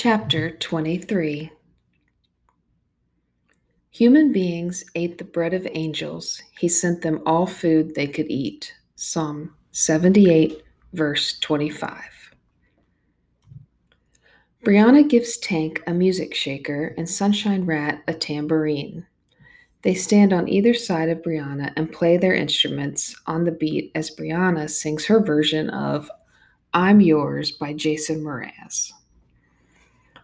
Chapter 23 Human beings ate the bread of angels. He sent them all food they could eat. Psalm 78, verse 25. Brianna gives Tank a music shaker and Sunshine Rat a tambourine. They stand on either side of Brianna and play their instruments on the beat as Brianna sings her version of I'm Yours by Jason Mraz.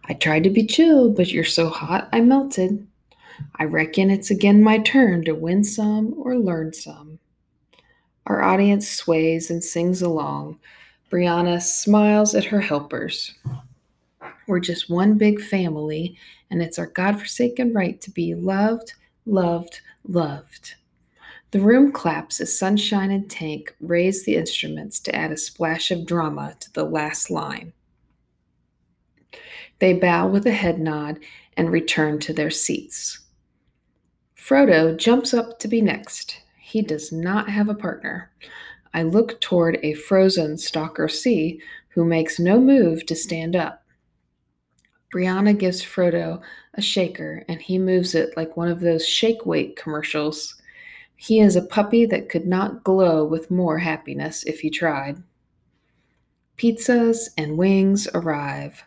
I tried to be chill, but you're so hot I melted. I reckon it's again my turn to win some or learn some. Our audience sways and sings along. Brianna smiles at her helpers. We're just one big family, and it's our God-forsaken right to be loved, loved, loved. The room claps as Sunshine and Tank raise the instruments to add a splash of drama to the last line. They bow with a head nod and return to their seats. Frodo jumps up to be next. He does not have a partner. I look toward a frozen Stalker C who makes no move to stand up. Brianna gives Frodo a shaker and he moves it like one of those shake weight commercials. He is a puppy that could not glow with more happiness if he tried. Pizzas and wings arrive.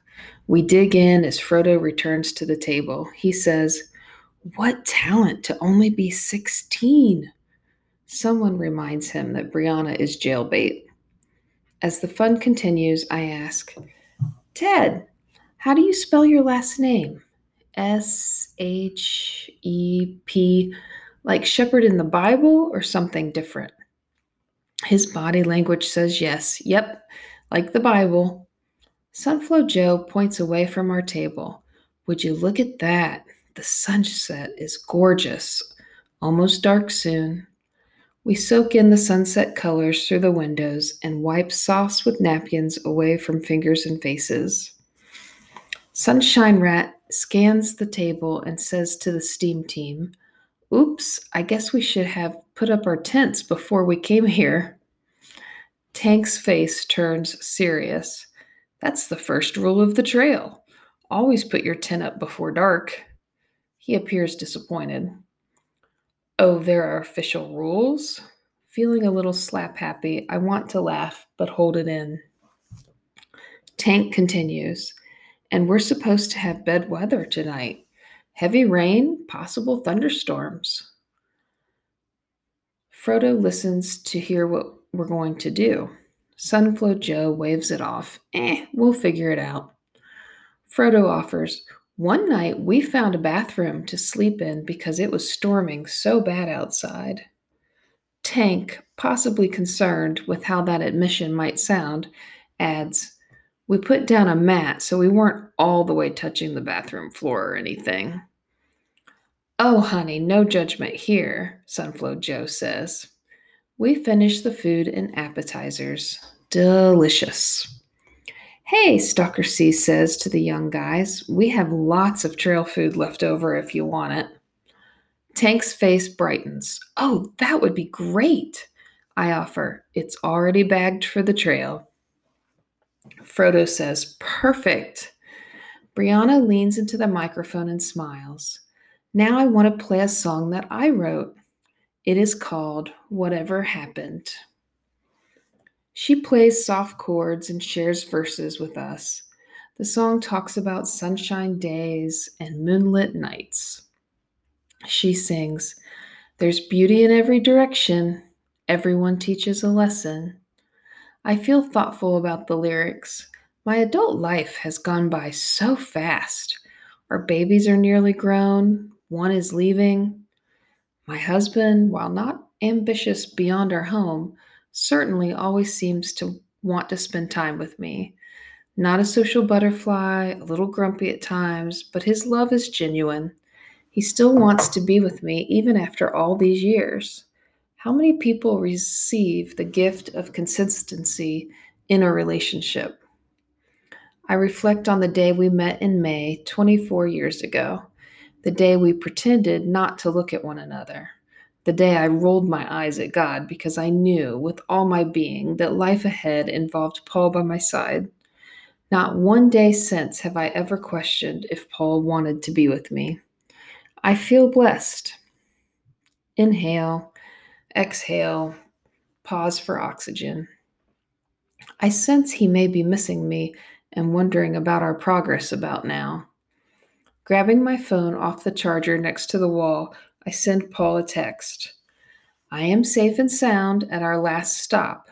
We dig in as Frodo returns to the table. He says, What talent to only be 16! Someone reminds him that Brianna is jailbait. As the fun continues, I ask, Ted, how do you spell your last name? S H E P, like shepherd in the Bible or something different? His body language says yes. Yep, like the Bible. Sunflow Joe points away from our table. Would you look at that? The sunset is gorgeous. Almost dark soon. We soak in the sunset colors through the windows and wipe sauce with napkins away from fingers and faces. Sunshine Rat scans the table and says to the steam team, Oops, I guess we should have put up our tents before we came here. Tank's face turns serious. That's the first rule of the trail. Always put your tent up before dark. He appears disappointed. Oh, there are official rules? Feeling a little slap happy, I want to laugh, but hold it in. Tank continues, and we're supposed to have bad weather tonight. Heavy rain, possible thunderstorms. Frodo listens to hear what we're going to do. Sunflow Joe waves it off. Eh, we'll figure it out. Frodo offers, One night we found a bathroom to sleep in because it was storming so bad outside. Tank, possibly concerned with how that admission might sound, adds, We put down a mat so we weren't all the way touching the bathroom floor or anything. Oh, honey, no judgment here, Sunflow Joe says. We finish the food and appetizers. Delicious. Hey, Stalker C says to the young guys, we have lots of trail food left over if you want it. Tank's face brightens. Oh, that would be great. I offer, it's already bagged for the trail. Frodo says, perfect. Brianna leans into the microphone and smiles. Now I want to play a song that I wrote. It is called Whatever Happened. She plays soft chords and shares verses with us. The song talks about sunshine days and moonlit nights. She sings, There's beauty in every direction. Everyone teaches a lesson. I feel thoughtful about the lyrics. My adult life has gone by so fast. Our babies are nearly grown. One is leaving. My husband, while not ambitious beyond our home, certainly always seems to want to spend time with me. Not a social butterfly, a little grumpy at times, but his love is genuine. He still wants to be with me even after all these years. How many people receive the gift of consistency in a relationship? I reflect on the day we met in May 24 years ago the day we pretended not to look at one another, the day I rolled my eyes at God because I knew with all my being that life ahead involved Paul by my side. Not one day since have I ever questioned if Paul wanted to be with me. I feel blessed. Inhale, exhale, pause for oxygen. I sense he may be missing me and wondering about our progress about now. Grabbing my phone off the charger next to the wall, I send Paul a text. I am safe and sound at our last stop.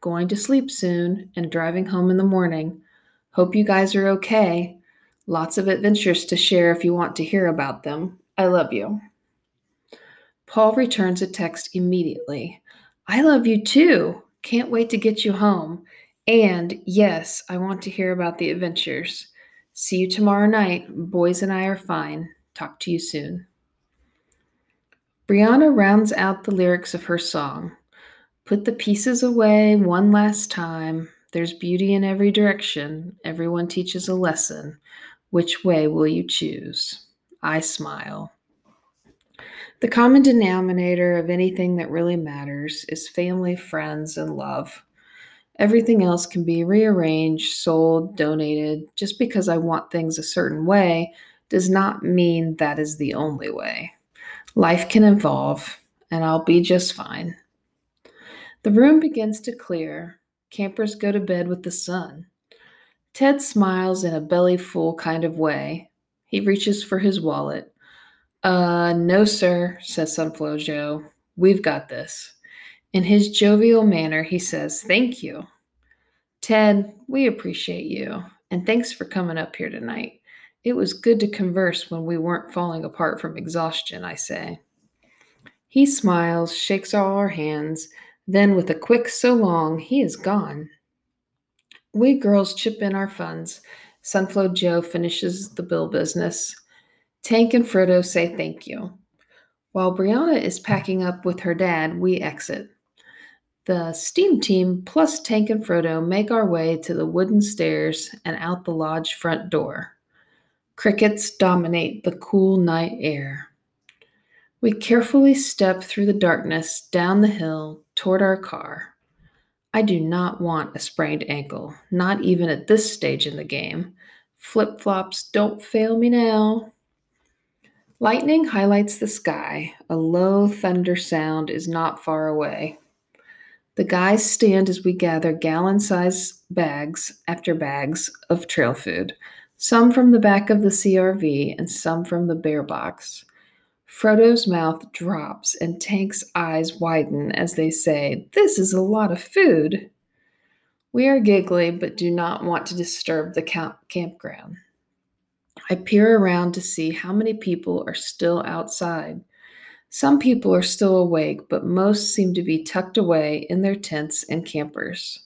Going to sleep soon and driving home in the morning. Hope you guys are okay. Lots of adventures to share if you want to hear about them. I love you. Paul returns a text immediately. I love you too. Can't wait to get you home. And yes, I want to hear about the adventures. See you tomorrow night. Boys and I are fine. Talk to you soon. Brianna rounds out the lyrics of her song. Put the pieces away one last time. There's beauty in every direction. Everyone teaches a lesson. Which way will you choose? I smile. The common denominator of anything that really matters is family, friends, and love. Everything else can be rearranged, sold, donated. Just because I want things a certain way does not mean that is the only way. Life can evolve, and I'll be just fine. The room begins to clear. Campers go to bed with the sun. Ted smiles in a bellyful kind of way. He reaches for his wallet. Uh, no, sir, says Sunflow Joe. We've got this. In his jovial manner, he says, Thank you. Ted, we appreciate you, and thanks for coming up here tonight. It was good to converse when we weren't falling apart from exhaustion, I say. He smiles, shakes all our hands, then, with a quick so long, he is gone. We girls chip in our funds. Sunflow Joe finishes the bill business. Tank and Frodo say thank you. While Brianna is packing up with her dad, we exit. The steam team plus Tank and Frodo make our way to the wooden stairs and out the lodge front door. Crickets dominate the cool night air. We carefully step through the darkness down the hill toward our car. I do not want a sprained ankle, not even at this stage in the game. Flip flops don't fail me now. Lightning highlights the sky. A low thunder sound is not far away. The guys stand as we gather gallon sized bags after bags of trail food some from the back of the CRV and some from the bear box. Frodo's mouth drops and Tank's eyes widen as they say, This is a lot of food. We are giggly but do not want to disturb the camp- campground. I peer around to see how many people are still outside. Some people are still awake, but most seem to be tucked away in their tents and campers.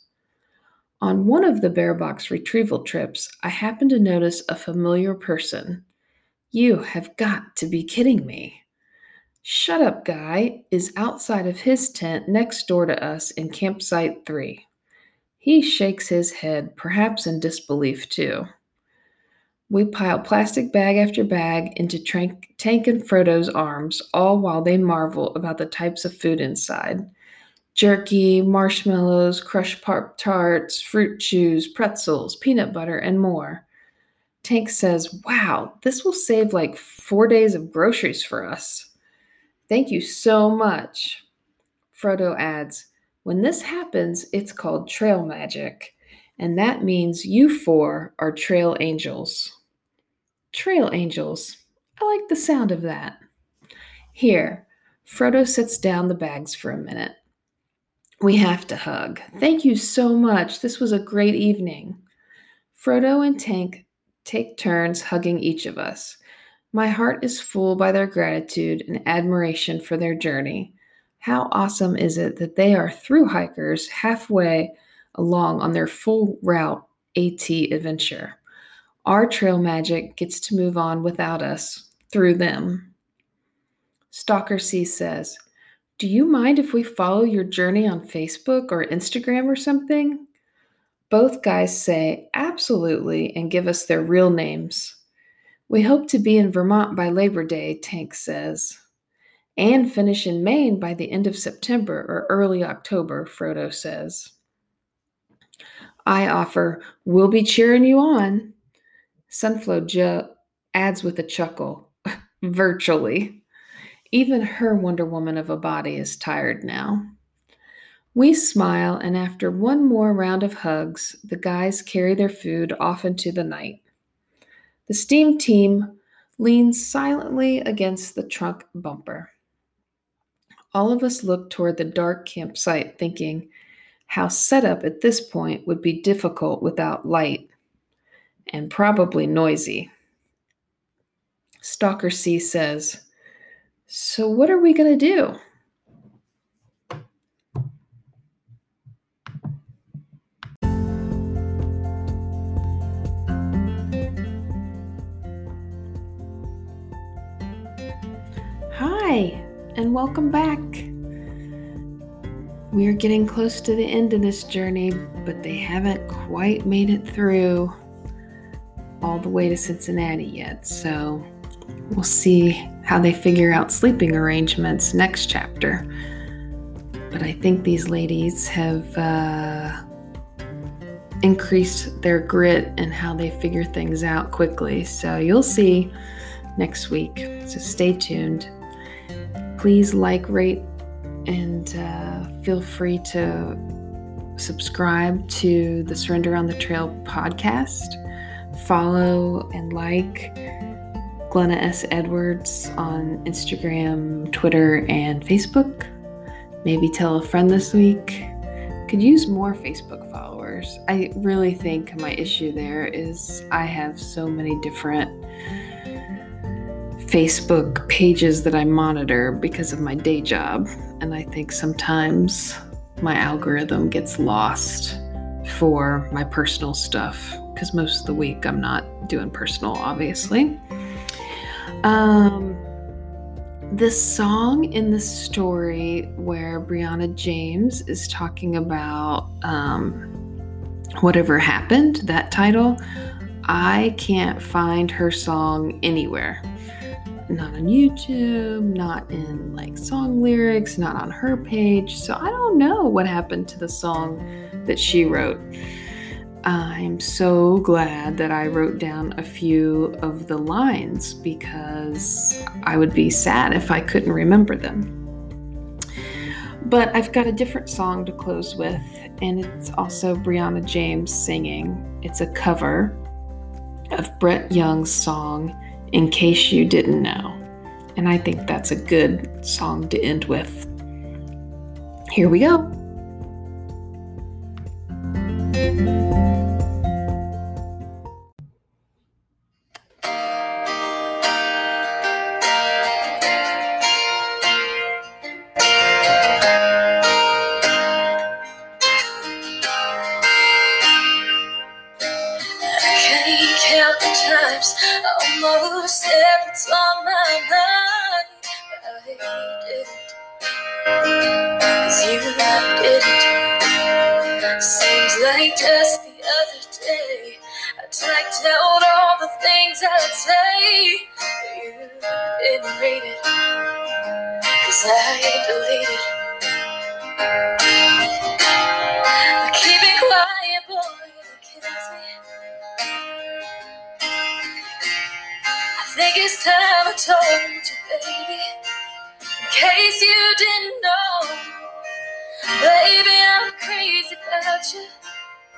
On one of the bear box retrieval trips, I happened to notice a familiar person. You have got to be kidding me. Shut Up Guy is outside of his tent next door to us in campsite 3. He shakes his head, perhaps in disbelief too. We pile plastic bag after bag into Tank and Frodo's arms, all while they marvel about the types of food inside jerky, marshmallows, crushed pop tarts, fruit chews, pretzels, peanut butter, and more. Tank says, Wow, this will save like four days of groceries for us. Thank you so much. Frodo adds, When this happens, it's called trail magic, and that means you four are trail angels. Trail angels. I like the sound of that. Here, Frodo sets down the bags for a minute. We have to hug. Thank you so much. This was a great evening. Frodo and Tank take turns hugging each of us. My heart is full by their gratitude and admiration for their journey. How awesome is it that they are through hikers halfway along on their full route AT adventure? Our trail magic gets to move on without us, through them. Stalker C says, do you mind if we follow your journey on Facebook or Instagram or something? Both guys say absolutely and give us their real names. We hope to be in Vermont by Labor Day, Tank says. And finish in Maine by the end of September or early October, Frodo says. I offer, We'll be cheering you on. Sunflow Joe adds with a chuckle, Virtually. Even her Wonder Woman of a body is tired now. We smile, and after one more round of hugs, the guys carry their food off into the night. The steam team leans silently against the trunk bumper. All of us look toward the dark campsite, thinking how setup at this point would be difficult without light and probably noisy. Stalker C says, So, what are we going to do? Hi, and welcome back. We are getting close to the end of this journey, but they haven't quite made it through all the way to Cincinnati yet. So we'll see how they figure out sleeping arrangements next chapter. But I think these ladies have uh, increased their grit and how they figure things out quickly. So you'll see next week. So stay tuned please like, rate, and uh, feel free to subscribe to the Surrender on the Trail podcast. Follow and like Glenna S. Edwards on Instagram, Twitter, and Facebook. Maybe tell a friend this week. Could use more Facebook followers. I really think my issue there is I have so many different Facebook pages that I monitor because of my day job. And I think sometimes my algorithm gets lost for my personal stuff because most of the week I'm not doing personal, obviously. Um, this song in the story where Brianna James is talking about um, whatever happened, that title, I can't find her song anywhere not on YouTube, not in like song lyrics, not on her page. So I don't know what happened to the song that she wrote. I'm so glad that I wrote down a few of the lines because I would be sad if I couldn't remember them. But I've got a different song to close with, and it's also Brianna James singing. It's a cover of Brett Young's song in case you didn't know. And I think that's a good song to end with. Here we go. Almost like just the other day, I typed out all the things I'd say, you didn't read it. Cause I deleted. Keep it quiet, boy, it kills me. I think it's time I told you, baby. In case you didn't know, baby, I'm crazy about you.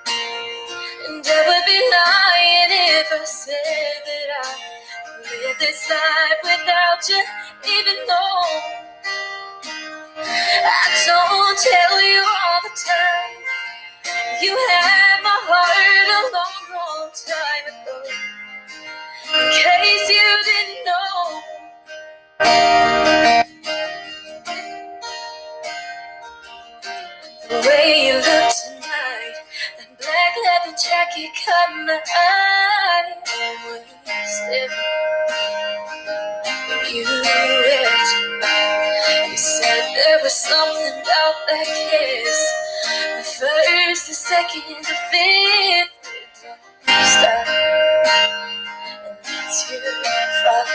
And I would be lying if I said that I live this life without you, even though I don't tell you all the time. You had my heart a long, long time ago. In case you didn't caught my eye. When you when you said there was something about that kiss. The first, the second, the fifth. Stop to front.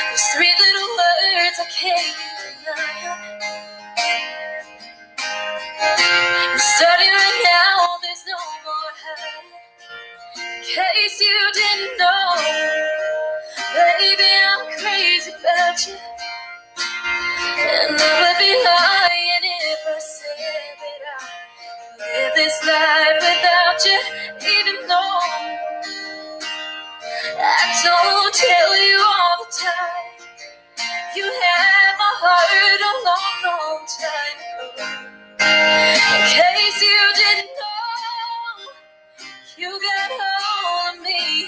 There's three little words I can't case you didn't know, baby, I'm crazy about you. And I would be lying if I said that I live this life without you, even though I don't tell you all the time. You had my heart a long, long time ago. In case you didn't of me.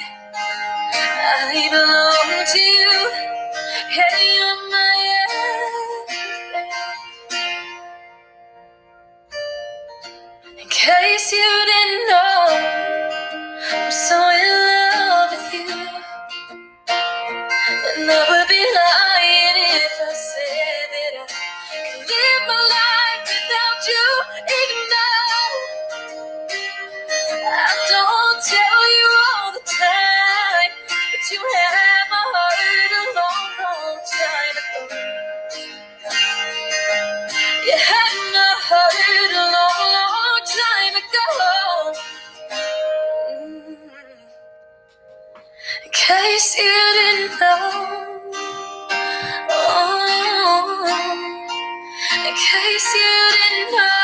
I belong to you. Hey, you're my everything. In case you didn't know, Oh, in case you didn't know.